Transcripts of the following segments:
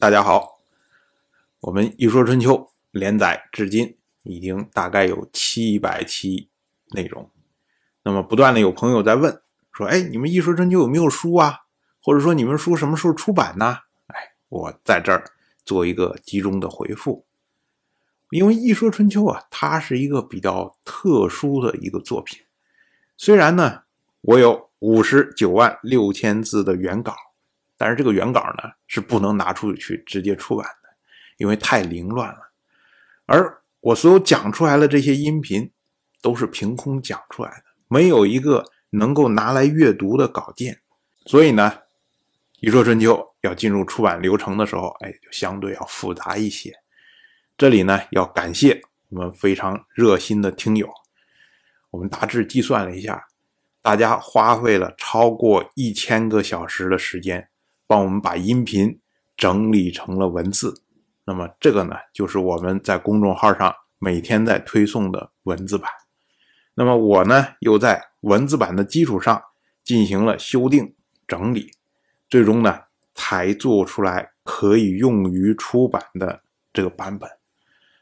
大家好，我们《一说春秋》连载至今已经大概有七百期内容。那么不断的有朋友在问说：“哎，你们《一说春秋》有没有书啊？或者说你们书什么时候出版呢？”哎，我在这儿做一个集中的回复。因为《一说春秋》啊，它是一个比较特殊的一个作品。虽然呢，我有五十九万六千字的原稿。但是这个原稿呢是不能拿出去直接出版的，因为太凌乱了。而我所有讲出来的这些音频，都是凭空讲出来的，没有一个能够拿来阅读的稿件。所以呢，《一说春秋》要进入出版流程的时候，哎，就相对要复杂一些。这里呢，要感谢我们非常热心的听友，我们大致计算了一下，大家花费了超过一千个小时的时间。帮我们把音频整理成了文字，那么这个呢，就是我们在公众号上每天在推送的文字版。那么我呢，又在文字版的基础上进行了修订整理，最终呢，才做出来可以用于出版的这个版本。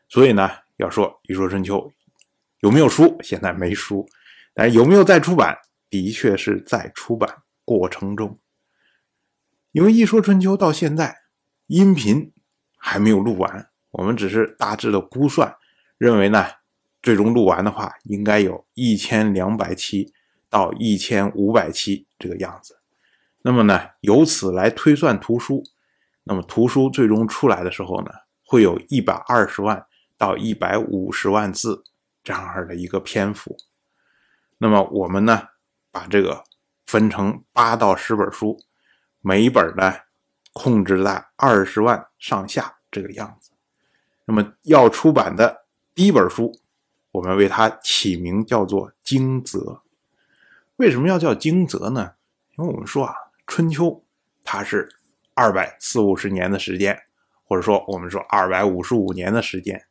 所以呢，要说《一说春秋》有没有书，现在没书，但有没有在出版，的确是在出版过程中。因为《一说春秋》到现在，音频还没有录完，我们只是大致的估算，认为呢，最终录完的话，应该有一千两百期到一千五百期这个样子。那么呢，由此来推算图书，那么图书最终出来的时候呢，会有一百二十万到一百五十万字这样的一个篇幅。那么我们呢，把这个分成八到十本书。每一本呢，控制在二十万上下这个样子。那么要出版的第一本书，我们为它起名叫做《惊泽》。为什么要叫惊泽呢？因为我们说啊，春秋它是二百四五十年的时间，或者说我们说二百五十五年的时间。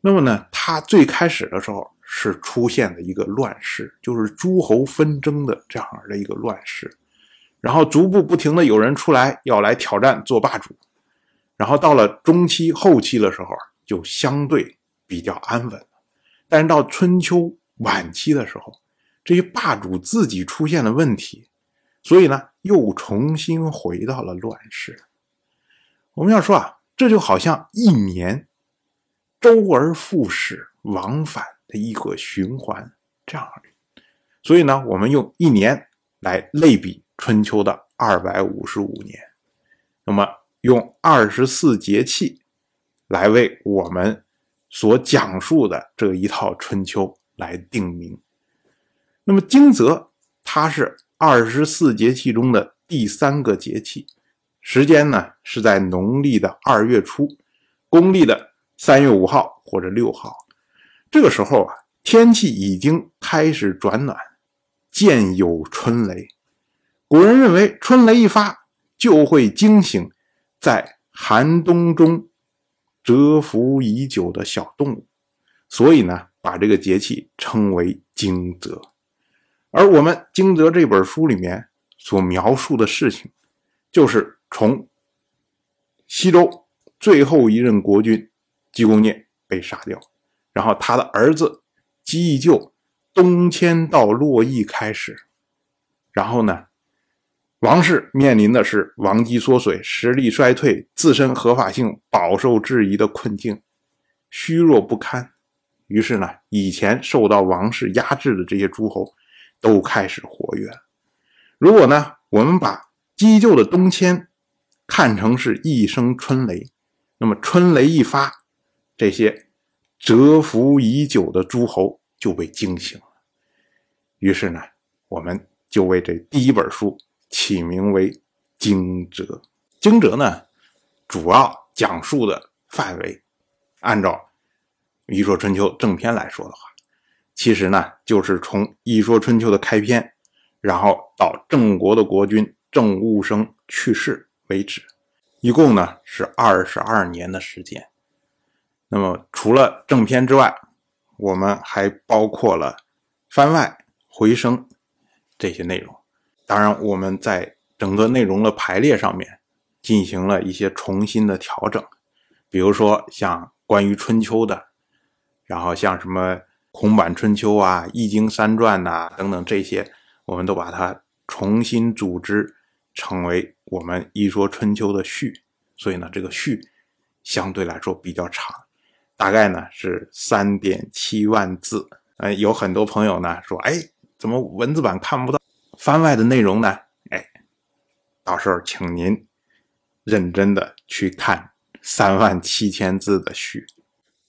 那么呢，它最开始的时候是出现的一个乱世，就是诸侯纷争的这样的一个乱世。然后逐步不停的有人出来要来挑战做霸主，然后到了中期后期的时候就相对比较安稳，但是到春秋晚期的时候，这些霸主自己出现了问题，所以呢又重新回到了乱世。我们要说啊，这就好像一年周而复始往返的一个循环这样，所以呢我们用一年来类比。春秋的二百五十五年，那么用二十四节气来为我们所讲述的这一套春秋来定名。那么惊蛰，它是二十四节气中的第三个节气，时间呢是在农历的二月初，公历的三月五号或者六号。这个时候啊，天气已经开始转暖，渐有春雷。古人认为，春雷一发就会惊醒在寒冬中蛰伏已久的小动物，所以呢，把这个节气称为惊蛰。而我们《惊蛰》这本书里面所描述的事情，就是从西周最后一任国君姬公聂被杀掉，然后他的儿子姬义就东迁到洛邑开始，然后呢？王室面临的是王基缩水、实力衰退、自身合法性饱受质疑的困境，虚弱不堪。于是呢，以前受到王室压制的这些诸侯都开始活跃。如果呢，我们把姬就的东迁看成是一声春雷，那么春雷一发，这些蛰伏已久的诸侯就被惊醒了。于是呢，我们就为这第一本书。起名为《惊蛰》。惊蛰呢，主要讲述的范围，按照《一说春秋》正篇来说的话，其实呢，就是从《一说春秋》的开篇，然后到郑国的国君郑务生去世为止，一共呢是二十二年的时间。那么除了正篇之外，我们还包括了番外、回声这些内容。当然，我们在整个内容的排列上面进行了一些重新的调整，比如说像关于春秋的，然后像什么孔版春秋啊、易经三传呐等等这些，我们都把它重新组织成为我们一说春秋的序。所以呢，这个序相对来说比较长，大概呢是三点七万字。呃，有很多朋友呢说，哎，怎么文字版看不到番外的内容呢？哎，到时候请您认真的去看三万七千字的序。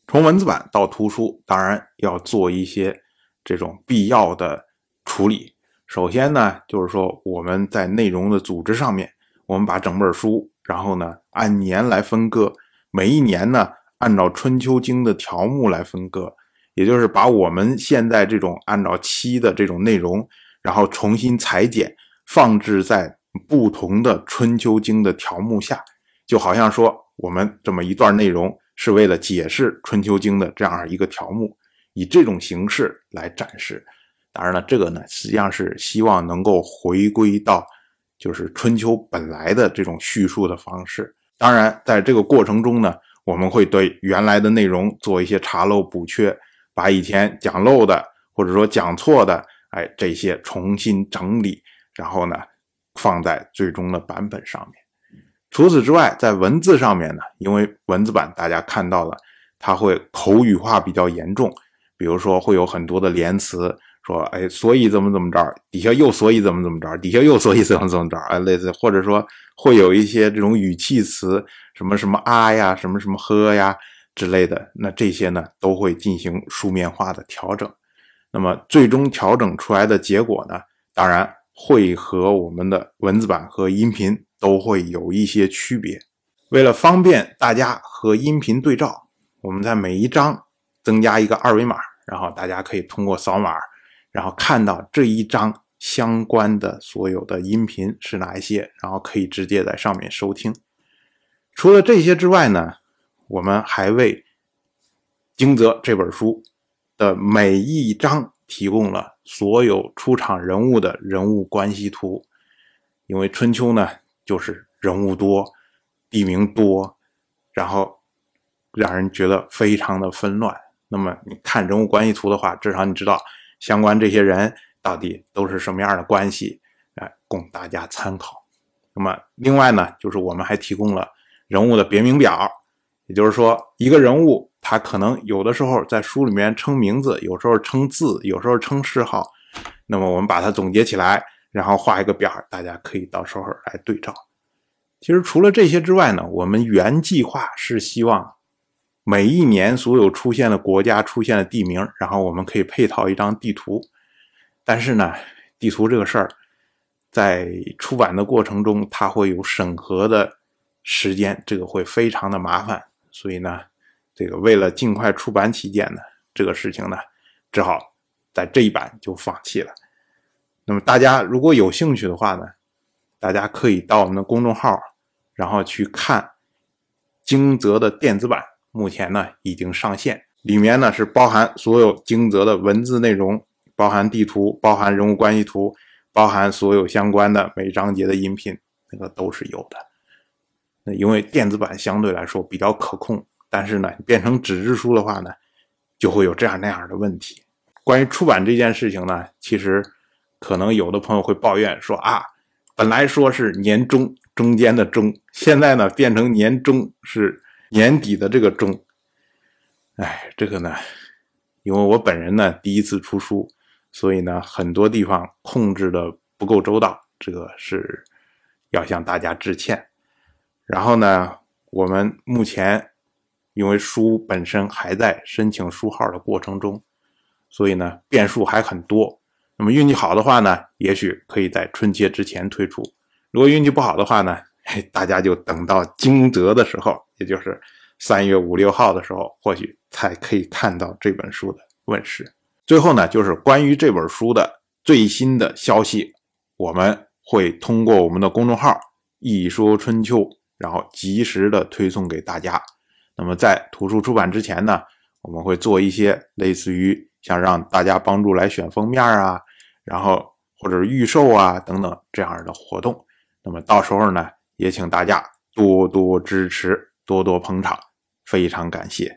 从文字版到图书，当然要做一些这种必要的处理。首先呢，就是说我们在内容的组织上面，我们把整本书。然后呢，按年来分割，每一年呢，按照《春秋经》的条目来分割，也就是把我们现在这种按照期的这种内容，然后重新裁剪，放置在不同的《春秋经》的条目下，就好像说我们这么一段内容是为了解释《春秋经》的这样一个条目，以这种形式来展示。当然了，这个呢，实际上是希望能够回归到。就是春秋本来的这种叙述的方式。当然，在这个过程中呢，我们会对原来的内容做一些查漏补缺，把以前讲漏的或者说讲错的，哎，这些重新整理，然后呢，放在最终的版本上面。除此之外，在文字上面呢，因为文字版大家看到了，它会口语化比较严重，比如说会有很多的连词。说哎，所以怎么怎么着，底下又所以怎么怎么着，底下又所以怎么怎么着啊，类似或者说会有一些这种语气词，什么什么啊呀，什么什么呵呀之类的，那这些呢都会进行书面化的调整。那么最终调整出来的结果呢，当然会和我们的文字版和音频都会有一些区别。为了方便大家和音频对照，我们在每一章增加一个二维码，然后大家可以通过扫码。然后看到这一章相关的所有的音频是哪一些，然后可以直接在上面收听。除了这些之外呢，我们还为《惊泽》这本书的每一章提供了所有出场人物的人物关系图。因为春秋呢，就是人物多、地名多，然后让人觉得非常的纷乱。那么你看人物关系图的话，至少你知道。相关这些人到底都是什么样的关系？哎，供大家参考。那么，另外呢，就是我们还提供了人物的别名表，也就是说，一个人物他可能有的时候在书里面称名字，有时候称字，有时候称谥号。那么，我们把它总结起来，然后画一个表，大家可以到时候来对照。其实，除了这些之外呢，我们原计划是希望。每一年所有出现的国家出现的地名，然后我们可以配套一张地图。但是呢，地图这个事儿，在出版的过程中，它会有审核的时间，这个会非常的麻烦。所以呢，这个为了尽快出版起见呢，这个事情呢，只好在这一版就放弃了。那么大家如果有兴趣的话呢，大家可以到我们的公众号，然后去看惊泽的电子版。目前呢已经上线，里面呢是包含所有惊泽的文字内容，包含地图，包含人物关系图，包含所有相关的每章节的音频，那个都是有的。那因为电子版相对来说比较可控，但是呢变成纸质书的话呢，就会有这样那样的问题。关于出版这件事情呢，其实可能有的朋友会抱怨说啊，本来说是年中中间的中，现在呢变成年中是。年底的这个中，哎，这个呢，因为我本人呢第一次出书，所以呢很多地方控制的不够周到，这个是要向大家致歉。然后呢，我们目前因为书本身还在申请书号的过程中，所以呢变数还很多。那么运气好的话呢，也许可以在春节之前推出；如果运气不好的话呢，大家就等到惊蛰的时候。也就是三月五六号的时候，或许才可以看到这本书的问世。最后呢，就是关于这本书的最新的消息，我们会通过我们的公众号“一说春秋”，然后及时的推送给大家。那么在图书出版之前呢，我们会做一些类似于像让大家帮助来选封面啊，然后或者预售啊等等这样的活动。那么到时候呢，也请大家多多支持，多多捧场，非常感谢。